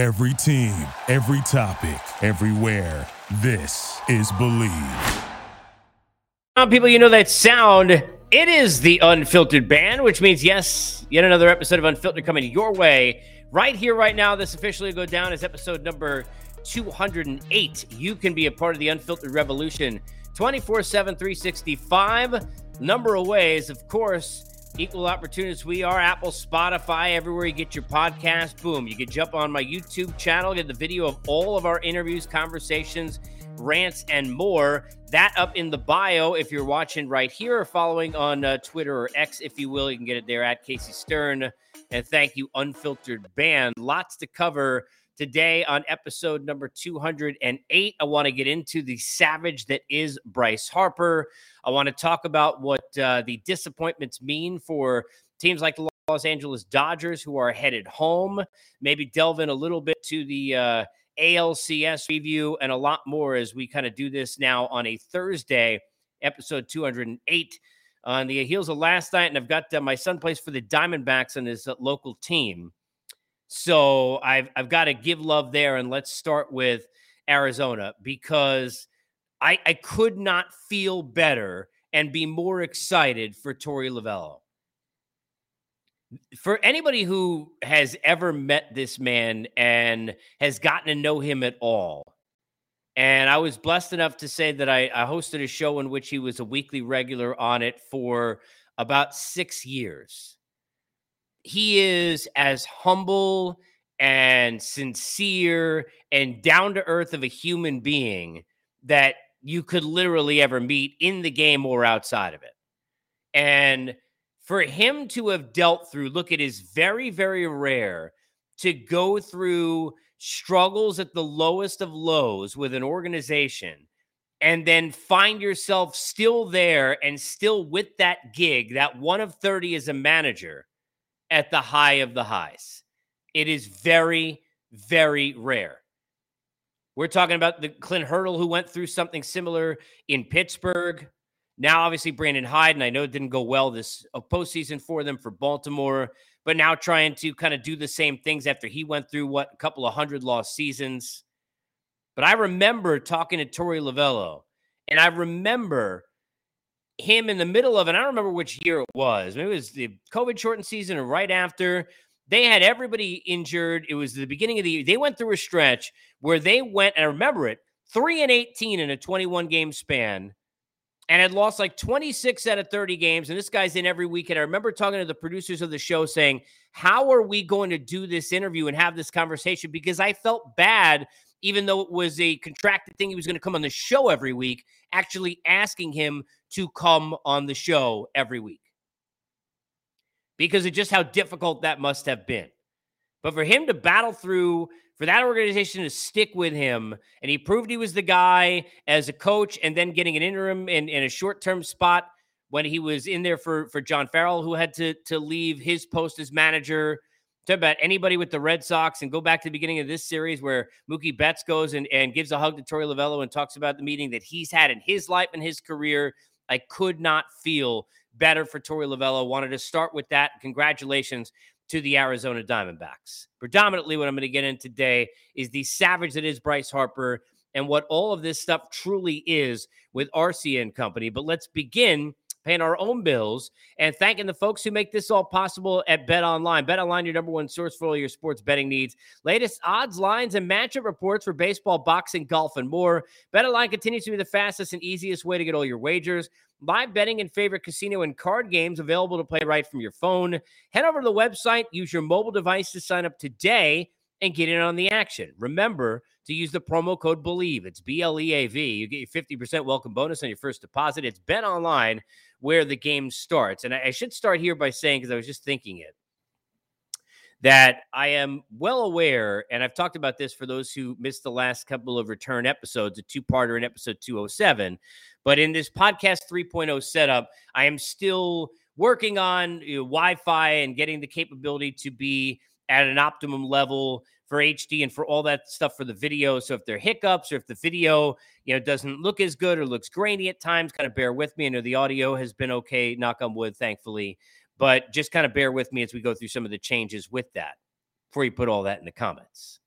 Every team, every topic, everywhere. This is Bleav. People, you know that sound. It is the Unfiltered Band, which means, yes, yet another episode of Unfiltered coming your way right here, right now. This officially go down as episode number 208. You can be a part of the Unfiltered Revolution 24 7, 365. Number of ways, of course, equal opportunities. We are Apple, Spotify, everywhere you get your podcast. Boom. You can jump on my YouTube channel, get the video of all of our interviews, conversations, rants, and more. That up in the bio if you're watching right here or following on uh, Twitter or X, if you will. You can get it there at Casey Stern. And thank you, Unfiltered Band. Lots to cover today on episode number 208. I want to get into the savage that is Bryce Harper. I want to talk about what uh, the disappointments mean for teams like the Los Angeles Dodgers who are headed home. Maybe delve in a little bit to the uh, ALCS review and a lot more as we kind of do this now on a Thursday, episode 208. On the heels of last night, and I've got uh, my son plays for the Diamondbacks and his uh, local team. So I've I've got to give love there, and let's start with Arizona because I I could not feel better and be more excited for Torey Lovullo. For anybody who has ever met this man and has gotten to know him at all, and I was blessed enough to say that I, I hosted a show in which he was a weekly regular on it for about six years. He is as humble and sincere and down to earth of a human being that you could literally ever meet in the game or outside of it. And for him to have dealt through, look, it is very, very rare to go through struggles at the lowest of lows with an organization and then find yourself still there and still with that gig, that one of 30 as a manager at the high of the highs. It is very, very rare. We're talking about the Clint Hurdle who went through something similar in Pittsburgh. Now, obviously, Brandon Hyde, and I know it didn't go well this uh, postseason for them for Baltimore, but now trying to kind of do the same things after he went through what a couple of hundred lost seasons. But I remember talking to Torey Lovullo, and I remember him in the middle of, and I don't remember which year it was. Maybe it was the COVID shortened season or right after. They had everybody injured. It was the beginning of the year. They went through a stretch where they went, and I remember it, three and 18 in a 21 game span and had lost like 26 out of 30 games. And this guy's in every weekend. I remember talking to the producers of the show saying, How are we going to do this interview and have this conversation? Because I felt bad, even though it was a contracted thing, he was going to come on the show every week, actually asking him to come on the show every week because of just how difficult that must have been. But for him to battle through, for that organization to stick with him, and he proved he was the guy as a coach, and then getting an interim in, in a short term spot when he was in there for for John Farrell, who had to to leave his post as manager. Talk about anybody with the Red Sox and go back to the beginning of this series where Mookie Betts goes and, and gives a hug to Torey Lovullo and talks about the meeting that he's had in his life and his career. I could not feel better for Torey Lovullo. Wanted to start with that. Congratulations to the Arizona Diamondbacks. Predominantly, what I'm going to get in today is the savage that is Bryce Harper and what all of this stuff truly is with and Company. But let's begin paying our own bills and thanking the folks who make this all possible at Bet Online. Bet Online, your number one source for all your sports betting needs. Latest odds, lines, and matchup reports for baseball, boxing, golf, and more. Bet Online continues to be the fastest and easiest way to get all your wagers. Live betting and favorite casino and card games available to play right from your phone. Head over to the website, use your mobile device to sign up today and get in on the action. Remember to use the promo code BLEAV. It's B L E A V. You get your 50% welcome bonus on your first deposit. It's Bet Online where the game starts. And I, should start here by saying, because I was just thinking it, that I am well aware, and I've talked about this for those who missed the last couple of return episodes, a two parter in episode 207. But in this podcast 3.0 setup, I am still working on you know, Wi Fi and getting the capability to be at an optimum level for HD and for all that stuff for the video. So if there are hiccups or if the video, you know, doesn't look as good or looks grainy at times, kind of bear with me. I know the audio has been okay, knock on wood, thankfully, but just kind of bear with me as we go through some of the changes with that before you put all that in the comments.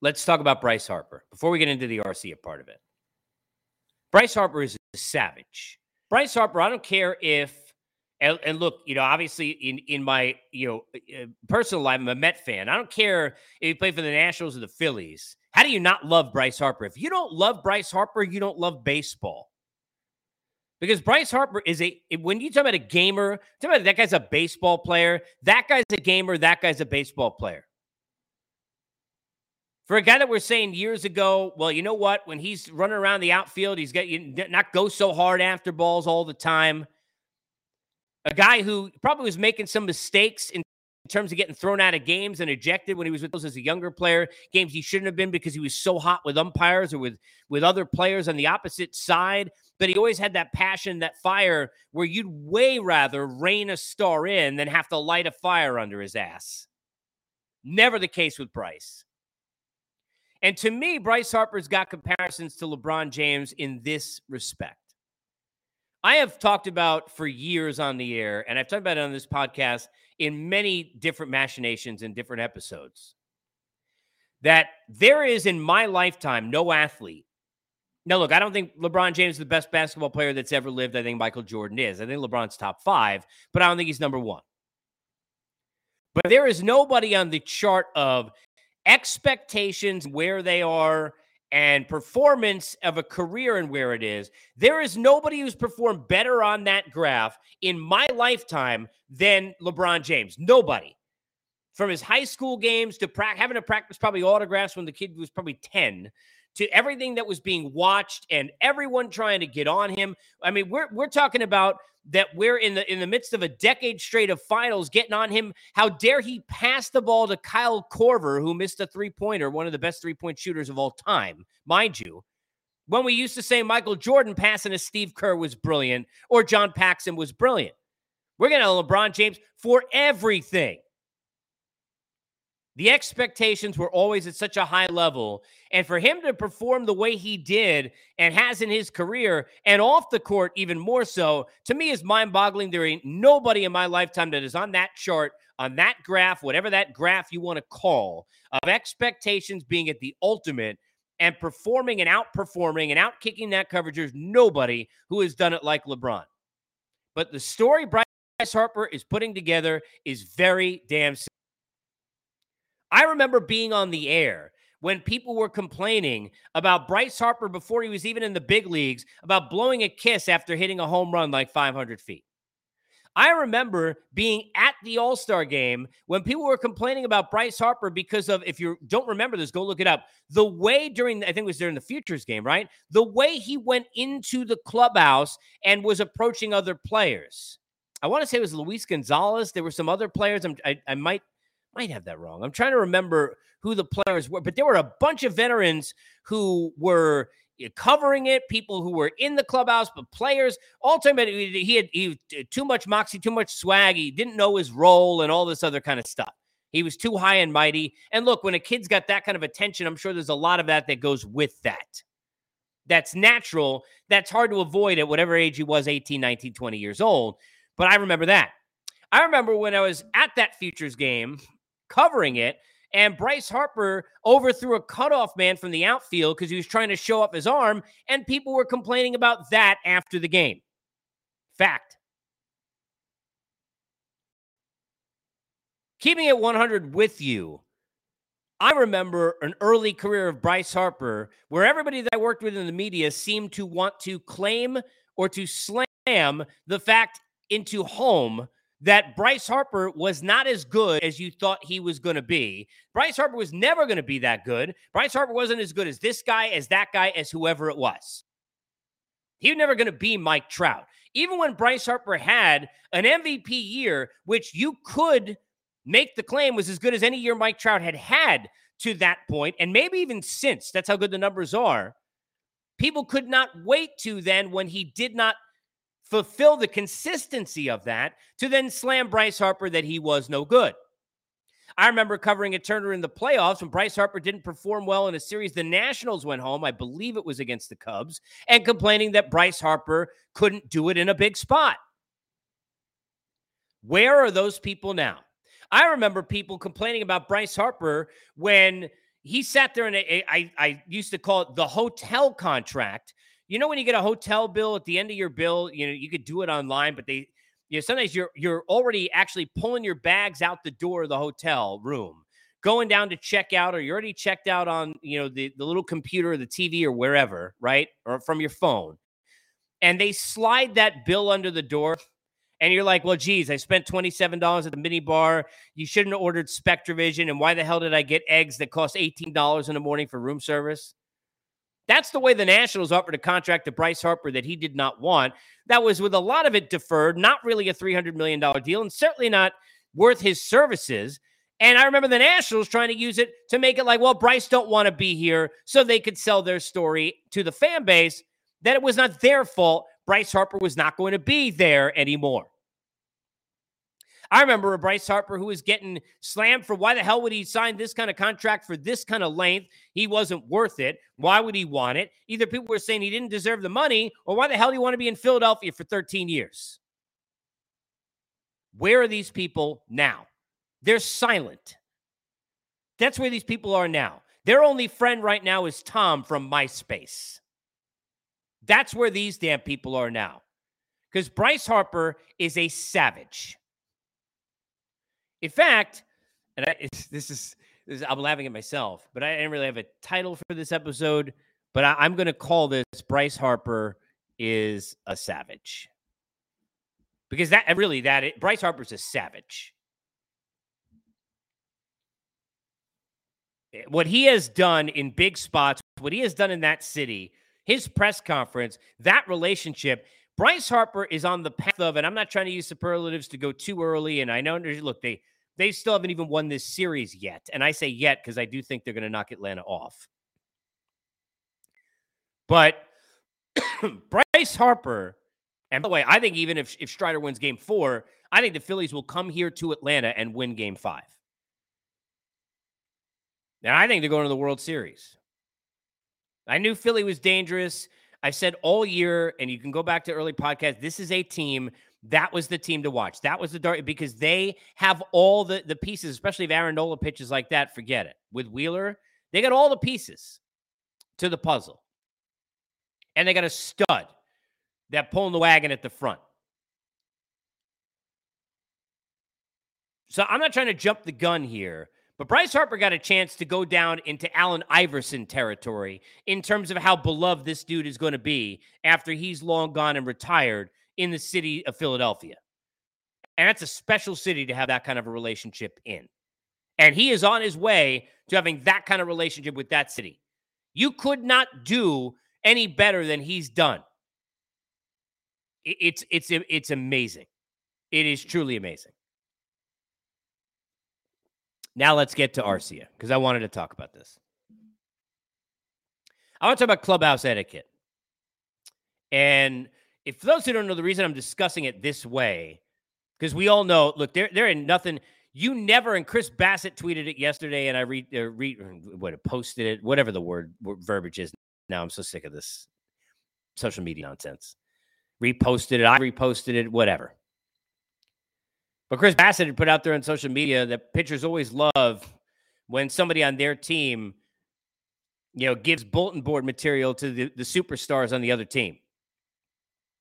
let's talk about Bryce Harper before we get into the Arcia part of it. Bryce Harper is a savage. Bryce Harper, I don't care if and, and, look, you know, obviously in in my you know uh, uh, personal life, I'm a Met fan. I don't care if you play for the Nationals or the Phillies. How do you not love Bryce Harper? If you don't love Bryce Harper, you don't love baseball. Because Bryce Harper is a when you talk about a gamer, talk about that guy's a baseball player. That guy's a gamer. That guy's a baseball player. For a guy that we're saying years ago, well, you know what? When he's running around the outfield, he's got you not go so hard after balls all the time a guy who probably was making some mistakes in terms of getting thrown out of games and ejected when he was with us as a younger player, games he shouldn't have been because he was so hot with umpires or with with other players on the opposite side. But he always had that passion, that fire, where you'd way rather rain a star in than have to light a fire under his ass. Never the case with Bryce. And to me, Bryce Harper's got comparisons to LeBron James in this respect. I have talked about for years on the air, and I've talked about it on this podcast in many different machinations and different episodes, that there is in my lifetime no athlete. Now, look, I don't think LeBron James is the best basketball player that's ever lived. I think Michael Jordan is. I think LeBron's top five, but I don't think he's number one. But there is nobody on the chart of expectations, where they are, and performance of a career and where it is, there is nobody who's performed better on that graph in my lifetime than LeBron James. Nobody. From his high school games to pra- having to practice probably autographs when the kid was probably 10 to everything that was being watched and everyone trying to get on him. I mean, we're we're talking about that we're in the in the midst of a decade straight of finals getting on him. How dare he pass the ball to Kyle Korver, who missed a three-pointer, one of the best three-point shooters of all time, mind you. When we used to say Michael Jordan passing to Steve Kerr was brilliant or John Paxson was brilliant. We're getting LeBron James for everything. The expectations were always at such a high level. And for him to perform the way he did and has in his career and off the court, even more so, to me is mind boggling. There ain't nobody in my lifetime that is on that chart, on that graph, whatever that graph you want to call, of expectations being at the ultimate and performing and outperforming and outkicking that coverage. There's nobody who has done it like LeBron. But the story Bryce Harper is putting together is very damn. I remember being on the air when people were complaining about Bryce Harper before he was even in the big leagues about blowing a kiss after hitting a home run like 500 feet. I remember being at the All Star game when people were complaining about Bryce Harper because of, if you don't remember this, go look it up. The way during, I think it was during the Futures game, right? The way he went into the clubhouse and was approaching other players. I want to say it was Luis Gonzalez. There were some other players. I, I might might have that wrong. I'm trying to remember who the players were, but there were a bunch of veterans who were eh, covering it, people who were in the clubhouse, but players all time he had he too much moxie, too much swag. He didn't know his role and all this other kind of stuff. He was too high and mighty. And look, when a kid's got that kind of attention, I'm sure there's a lot of that that goes with that. That's natural. That's hard to avoid at whatever age he was 18, 19, 20 years old. But I remember that. I remember when I was at that Futures game covering it. And Bryce Harper overthrew a cutoff man from the outfield because he was trying to show up his arm, and people were complaining about that after the game. Fact. Keeping it 100 with you, I remember an early career of Bryce Harper where everybody that I worked with in the media seemed to want to claim or to slam the fact into home that Bryce Harper was not as good as you thought he was going to be. Bryce Harper was never going to be that good. Bryce Harper wasn't as good as this guy, as that guy, as whoever it was. He was never going to be Mike Trout. Even when Bryce Harper had an MVP year, which you could make the claim was as good as any year Mike Trout had had to that point, and maybe even since, that's how good the numbers are. People could not wait to then when he did not fulfill the consistency of that to then slam Bryce Harper that he was no good. I remember covering a Turner in the playoffs when Bryce Harper didn't perform well in a series. The Nationals went home, I believe it was against the Cubs, and complaining that Bryce Harper couldn't do it in a big spot. Where are those people now? I remember people complaining about Bryce Harper when he sat there and I, used to call it the hotel contract. You know, when you get a hotel bill at the end of your bill, you know, you could do it online, but they, you know, sometimes you're you're already actually pulling your bags out the door of the hotel room, going down to check out, or you're already checked out on, you know, the, the little computer or the TV or wherever, right? Or from your phone. And they slide that bill under the door and you're like, well, geez, I spent $27 at the mini bar. You shouldn't have ordered SpectraVision. And why the hell did I get eggs that cost $18 in the morning for room service? That's the way the Nationals offered a contract to Bryce Harper that he did not want. That was with a lot of it deferred, not really a $300 million deal, and certainly not worth his services. And I remember the Nationals trying to use it to make it like, well, Bryce don't want to be here so they could sell their story to the fan base that it was not their fault. Bryce Harper was not going to be there anymore. I remember a Bryce Harper who was getting slammed for why the hell would he sign this kind of contract for this kind of length? He wasn't worth it. Why would he want it? Either people were saying he didn't deserve the money, or why the hell do you want to be in Philadelphia for 13 years? Where are these people now? They're silent. That's where these people are now. Their only friend right now is Tom from MySpace. That's where these damn people are now. Because Bryce Harper is a savage. In fact, and I, this, is, this is I'm laughing at myself, but I didn't really have a title for this episode. But I, I'm going to call this Bryce Harper is a savage because that really that it, Bryce Harper's a savage. Eh, what he has done in big spots, what he has done in that city, his press conference, that relationship. Bryce Harper is on the path of, and I'm not trying to use superlatives to go too early. And I know, look, they they still haven't even won this series yet. And I say yet because I do think they're going to knock Atlanta off. But Bryce Harper, and by the way, I think even if, if Strider wins game four, I think the Phillies will come here to Atlanta and win game five. And I think they're going to the World Series. I knew Philly was dangerous. I've said all year, and you can go back to early podcasts, this is a team that was the team to watch. That was the dark because they have all the the pieces, especially if Aaron Nola pitches like that. Forget it. With Wheeler, they got all the pieces to the puzzle, and they got a stud that pulling the wagon at the front. So I'm not trying to jump the gun here, but Bryce Harper got a chance to go down into Allen Iverson territory in terms of how beloved this dude is going to be after he's long gone and retired in the city of Philadelphia. And that's a special city to have that kind of a relationship in. And he is on his way to having that kind of relationship with that city. You could not do any better than he's done. It's it's it's amazing. It is truly amazing. Now let's get to Arcia because I wanted to talk about this. I want to talk about clubhouse etiquette. And if those who don't know, the reason I'm discussing it this way, because we all know, look, there there ain't nothing. You never, and Chris Bassitt tweeted it yesterday, and I read, uh, read what posted it, whatever the word verbiage is. Now I'm so sick of this social media nonsense. Reposted it, I reposted it, whatever. But Chris Bassitt had put out there on social media that pitchers always love when somebody on their team, you know, gives bulletin board material to the, the superstars on the other team.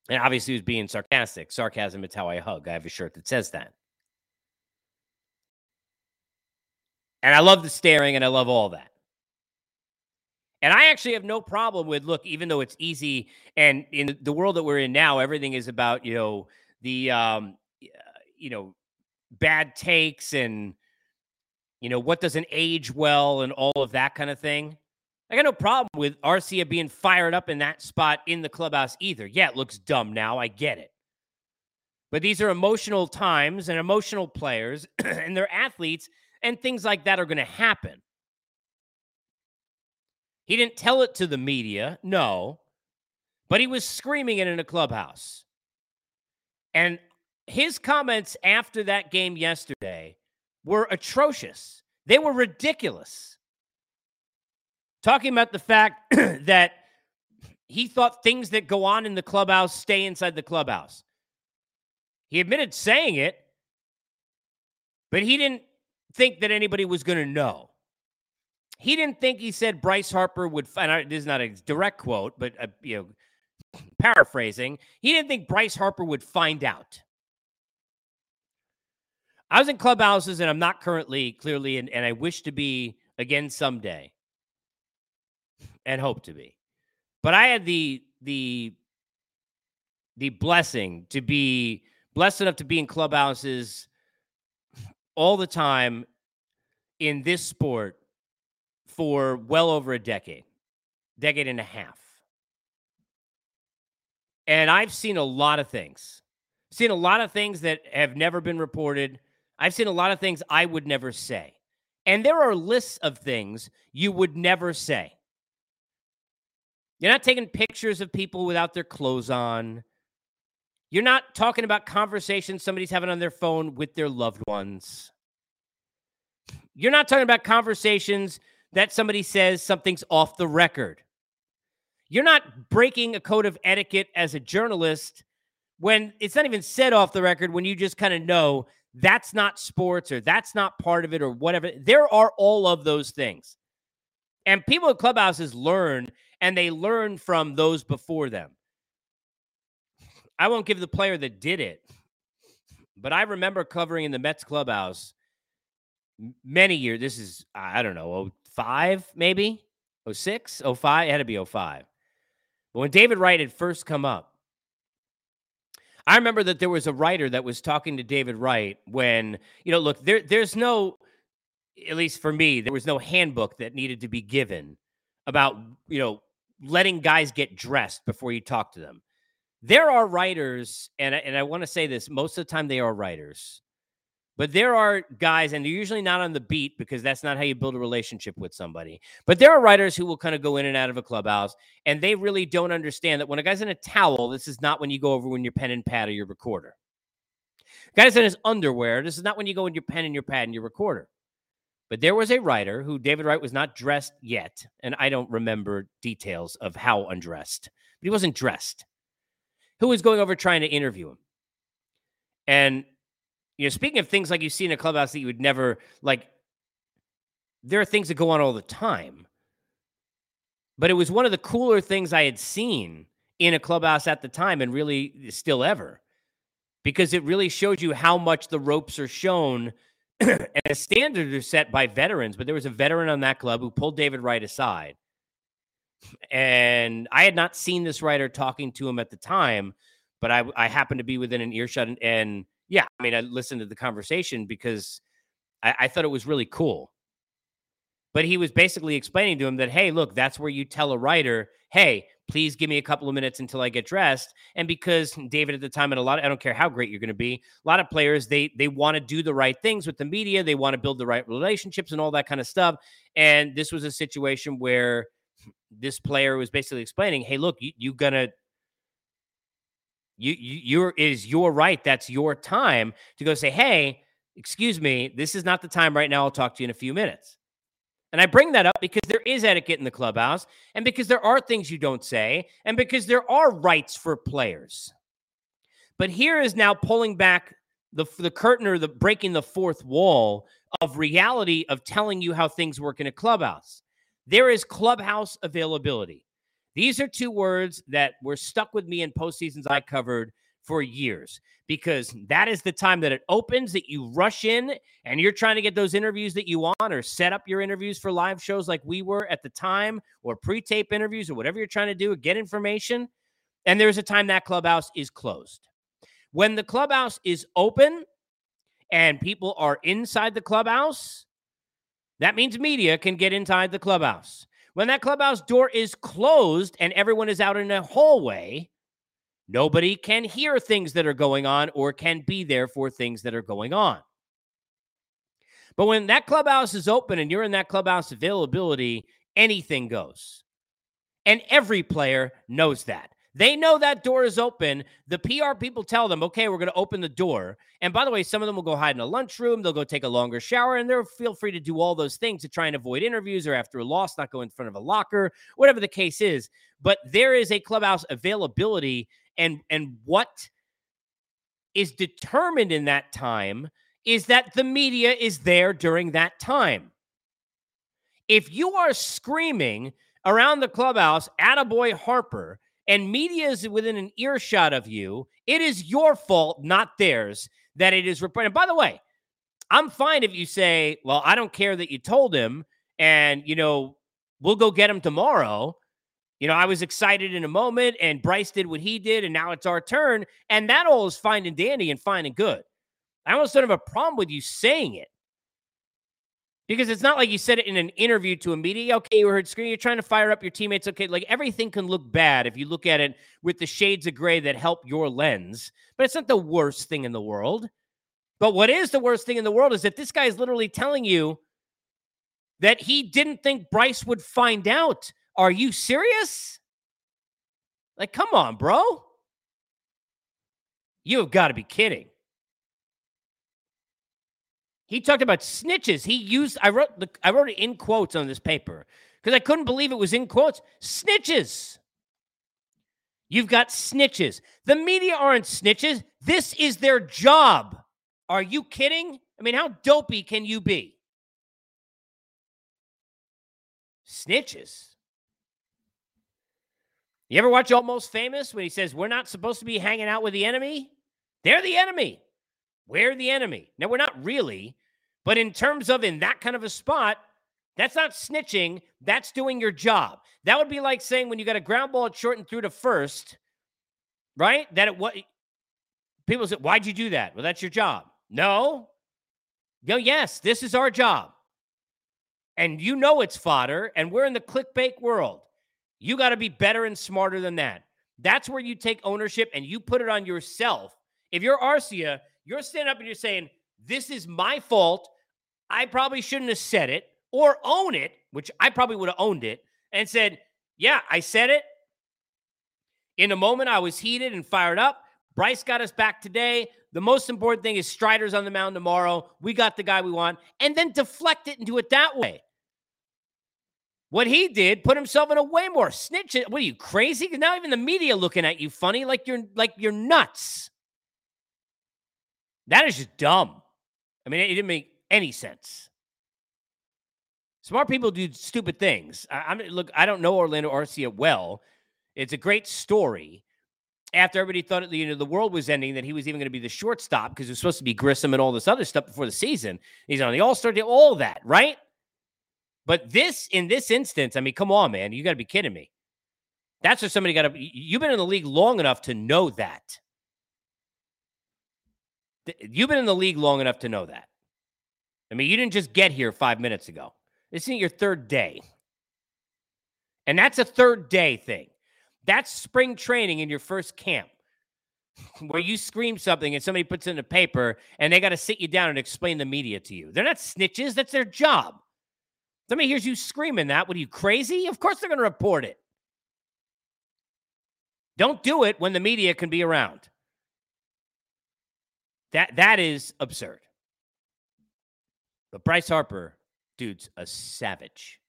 And obviously, he was being sarcastic. Sarcasm is how I hug. I have a shirt that says that. And I love the staring and I love all that. And I actually have no problem with look, even though it's easy and in the world that we're in now, everything is about, you know, the um you know, bad takes and you know, what doesn't age well and all of that kind of thing. I got no problem with Arcia being fired up in that spot in the clubhouse either. Yeah, it looks dumb now. I get it. But these are emotional times and emotional players, and they're athletes, and things like that are going to happen. He didn't tell it to the media, no, but he was screaming it in a clubhouse. And his comments after that game yesterday were atrocious. They were ridiculous talking about the fact that he thought things that go on in the clubhouse stay inside the clubhouse. He admitted saying it, but he didn't think that anybody was going to know. he didn't think he said Bryce Harper would. Find and this is not a direct quote, but uh, you know, paraphrasing, he didn't think Bryce Harper would find out. I was in clubhouses, and I'm not currently clearly, and, and I wish to be again someday, and hope to be. But I had the the the blessing to be blessed enough to be in clubhouses all the time in this sport for well over a decade, decade and a half. And I've seen a lot of things. Seen a lot of things that have never been reported. I've seen a lot of things I would never say. And there are lists of things you would never say. You're not taking pictures of people without their clothes on. You're not talking about conversations somebody's having on their phone with their loved ones. You're not talking about conversations that somebody says something's off the record. You're not breaking a code of etiquette as a journalist when it's not even said off the record, when you just kind of know that's not sports or that's not part of it or whatever. There are all of those things. And people at clubhouses learn and they learn from those before them. I won't give the player that did it, but I remember covering in the Mets clubhouse many years. This is, I don't know, 05 maybe, 06, 05. It had to be 05. But when David Wright had first come up, I remember that there was a writer that was talking to David Wright when, you know, look, there there's no at least for me, there was no handbook that needed to be given about, you know, letting guys get dressed before you talk to them. There are writers, and I, and I want to say this most of the time they are writers, but there are guys, and they're usually not on the beat because that's not how you build a relationship with somebody. But there are writers who will kind of go in and out of a clubhouse, and they really don't understand that when a guy's in a towel, this is not when you go over when your pen and pad or your recorder. Guy's in his underwear, this is not when you go in your pen and your pad and your recorder. But there was a writer who David Wright was not dressed yet, and I don't remember details of how undressed, but he wasn't dressed. Who was going over trying to interview him? And you know, speaking of things like you see in a clubhouse that you would never like, there are things that go on all the time. But it was one of the cooler things I had seen in a clubhouse at the time and really still ever because it really shows you how much the ropes are shown and the standards are set by veterans. But there was a veteran on that club who pulled David Wright aside. And I had not seen this writer talking to him at the time, but I, I happened to be within an earshot and, and yeah, I mean, I listened to the conversation because I, I thought it was really cool. But he was basically explaining to him that, hey, look, that's where you tell a writer, hey, please give me a couple of minutes until I get dressed. And because David at the time and a lot of, I don't care how great you're going to be, a lot of players they they want to do the right things with the media, they want to build the right relationships and all that kind of stuff. And this was a situation where this player was basically explaining, hey, look, you, you gonna you, you you're is your right. That's your time to go say, hey, excuse me, this is not the time right now. I'll talk to you in a few minutes. And I bring that up because there is etiquette in the clubhouse, and because there are things you don't say, and because there are rights for players. But here is now pulling back the the curtain or the breaking the fourth wall of reality of telling you how things work in a clubhouse. There is clubhouse availability. These are two words that were stuck with me in postseasons I covered for years because that is the time that it opens, that you rush in and you're trying to get those interviews that you want or set up your interviews for live shows like we were at the time or pre tape interviews or whatever you're trying to do, get information. And there's a time that clubhouse is closed. When the clubhouse is open and people are inside the clubhouse, that means media can get inside the clubhouse. When that clubhouse door is closed and everyone is out in a hallway, nobody can hear things that are going on or can be there for things that are going on. But when that clubhouse is open and you're in that clubhouse availability, anything goes. And every player knows that. They know that door is open. The PR people tell them, okay, we're going to open the door. And by the way, some of them will go hide in a lunchroom. They'll go take a longer shower and they'll feel free to do all those things to try and avoid interviews or after a loss, not go in front of a locker, whatever the case is. But there is a clubhouse availability and and what is determined in that time is that the media is there during that time. If you are screaming around the clubhouse, Attaboy Harper, and media is within an earshot of you, it is your fault, not theirs, that it is reported. And by the way, I'm fine if you say, well, I don't care that you told him, and, you know, we'll go get him tomorrow. You know, I was excited in a moment, and Bryce did what he did, and now it's our turn. And that all is fine and dandy and fine and good. I almost don't have a problem with you saying it because it's not like you said it in an interview to a media. Okay, you heard screaming. You're trying to fire up your teammates. Okay, like everything can look bad if you look at it with the shades of gray that help your lens, but it's not the worst thing in the world. But what is the worst thing in the world is that this guy is literally telling you that he didn't think Bryce would find out. Are you serious? Like, come on, bro. You have got to be kidding. He talked about snitches. He used I wrote the I wrote it in quotes on this paper because I couldn't believe it was in quotes. Snitches. You've got snitches. The media aren't snitches. This is their job. Are you kidding? I mean, how dopey can you be? Snitches. You ever watch Almost Famous when he says, We're not supposed to be hanging out with the enemy? They're the enemy. We're the enemy. Now, we're not really, but in terms of in that kind of a spot, that's not snitching. That's doing your job. That would be like saying when you got a ground ball at short and through to first, right? That it what people say, why'd you do that? Well, that's your job. No. Go, yes, this is our job. And you know it's fodder, and we're in the clickbait world. You got to be better and smarter than that. That's where you take ownership and you put it on yourself. If you're Arcia, you're standing up and you're saying, this is my fault. I probably shouldn't have said it or own it, which I probably would have owned it and said, Yeah, I said it. In a moment, I was heated and fired up. Bryce got us back today. The most important thing is Strider's on the mound tomorrow. We got the guy we want, and then deflect it and do it that way. What he did, put himself in a way more snitch. What are you crazy? Now even the media looking at you funny, like you're like you're nuts. That is just dumb. I mean, it didn't make any sense. Smart people do stupid things. I, am look. I don't know Orlando Arcia well. It's a great story. After everybody thought you know the world was ending, that he was even going to be the shortstop because it was supposed to be Grissom and all this other stuff before the season. He's on the All Star, all that, right? But this, in this instance, I mean, come on, man, you got to be kidding me. That's what somebody got to. You've been in the league long enough to know that. You've been in the league long enough to know that. I mean, you didn't just get here five minutes ago. This isn't your third day. And that's a third day thing. That's spring training in your first camp where you scream something and somebody puts it in a paper and they got to sit you down and explain the media to you. They're not snitches, that's their job. Somebody hears you screaming that. What are you crazy? Of course they're going to report it. Don't do it when the media can be around. That that is absurd. But Bryce Harper, dude's a savage.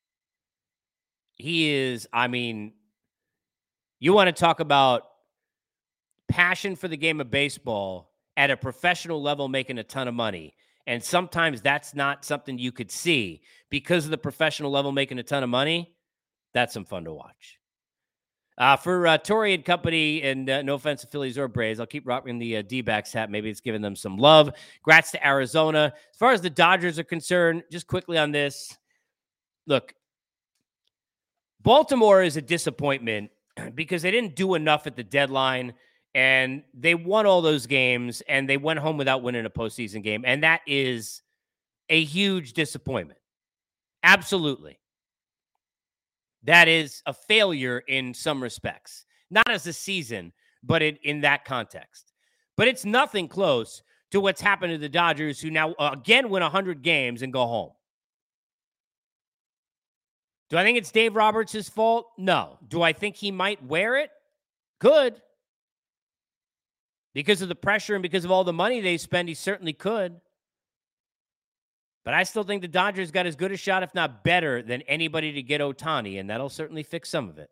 He is, I mean, you want to talk about passion for the game of baseball at a professional level making a ton of money. And sometimes that's not something you could see because of the professional level making a ton of money. That's some fun to watch. Uh, for uh, Torey and company, and uh, no offense to Phillies or Braves, I'll keep rocking the uh, D backs hat. Maybe it's giving them some love. Grats to Arizona. As far as the Dodgers are concerned, just quickly on this look, Baltimore is a disappointment because they didn't do enough at the deadline and they won all those games and they went home without winning a postseason game. And that is a huge disappointment. Absolutely that is a failure in some respects, not as a season, but in, in that context. But it's nothing close to what's happened to the Dodgers, who now uh, again win 100 games and go home. Do I think it's Dave Roberts' fault? No. Do I think he might wear it? Could. Because of the pressure and because of all the money they spend, he certainly could. But I still think the Dodgers got as good a shot, if not better, than anybody to get Ohtani, and that'll certainly fix some of it.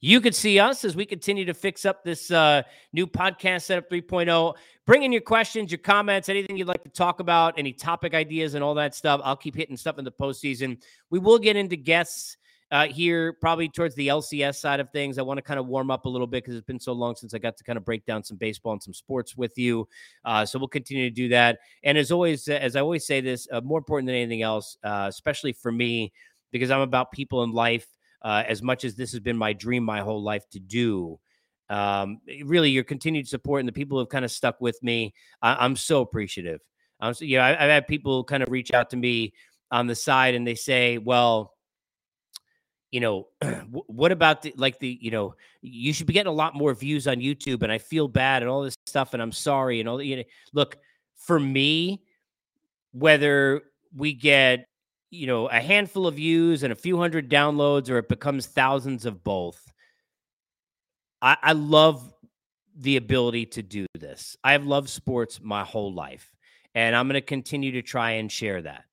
You could see us as we continue to fix up this uh, new podcast setup 3.0. Bring in your questions, your comments, anything you'd like to talk about, any topic ideas, and all that stuff. I'll keep hitting stuff in the postseason. We will get into guests uh, here, probably towards the LCS side of things. I want to kind of warm up a little bit because it's been so long since I got to kind of break down some baseball and some sports with you. Uh, so we'll continue to do that. And as always, as I always say this, uh, more important than anything else, uh, especially for me, because I'm about people in life uh, as much as this has been my dream my whole life to do. Um, really, your continued support and the people who have kind of stuck with me, I- am so appreciative. Um, so, you know, I- I've had people kind of reach out to me on the side and they say, well, you know, what about the like the, you know, you should be getting a lot more views on YouTube and I feel bad and all this stuff and I'm sorry and all. You know, look, for me, whether we get you know, a handful of views and a few hundred downloads, or it becomes thousands of both. I, I love the ability to do this. I've loved sports my whole life, and I'm going to continue to try and share that.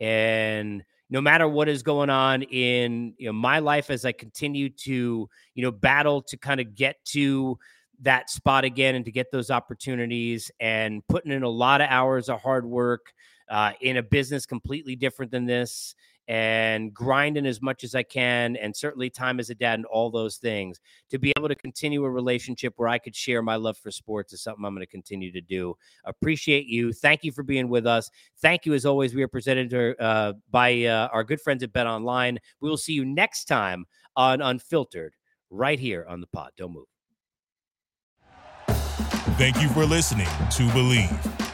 And no matter what is going on in you know my life as I continue to you know battle to kind of get to that spot again and to get those opportunities and putting in a lot of hours of hard work uh, in a business completely different than this and grinding as much as I can, and certainly time as a dad and all those things to be able to continue a relationship where I could share my love for sports is something I'm going to continue to do. Appreciate you. Thank you for being with us. Thank you, as always. We are presented uh, by uh, our good friends at Bet Online. We will see you next time on Unfiltered, right here on the pod. Don't move. Thank you for listening to Bleav.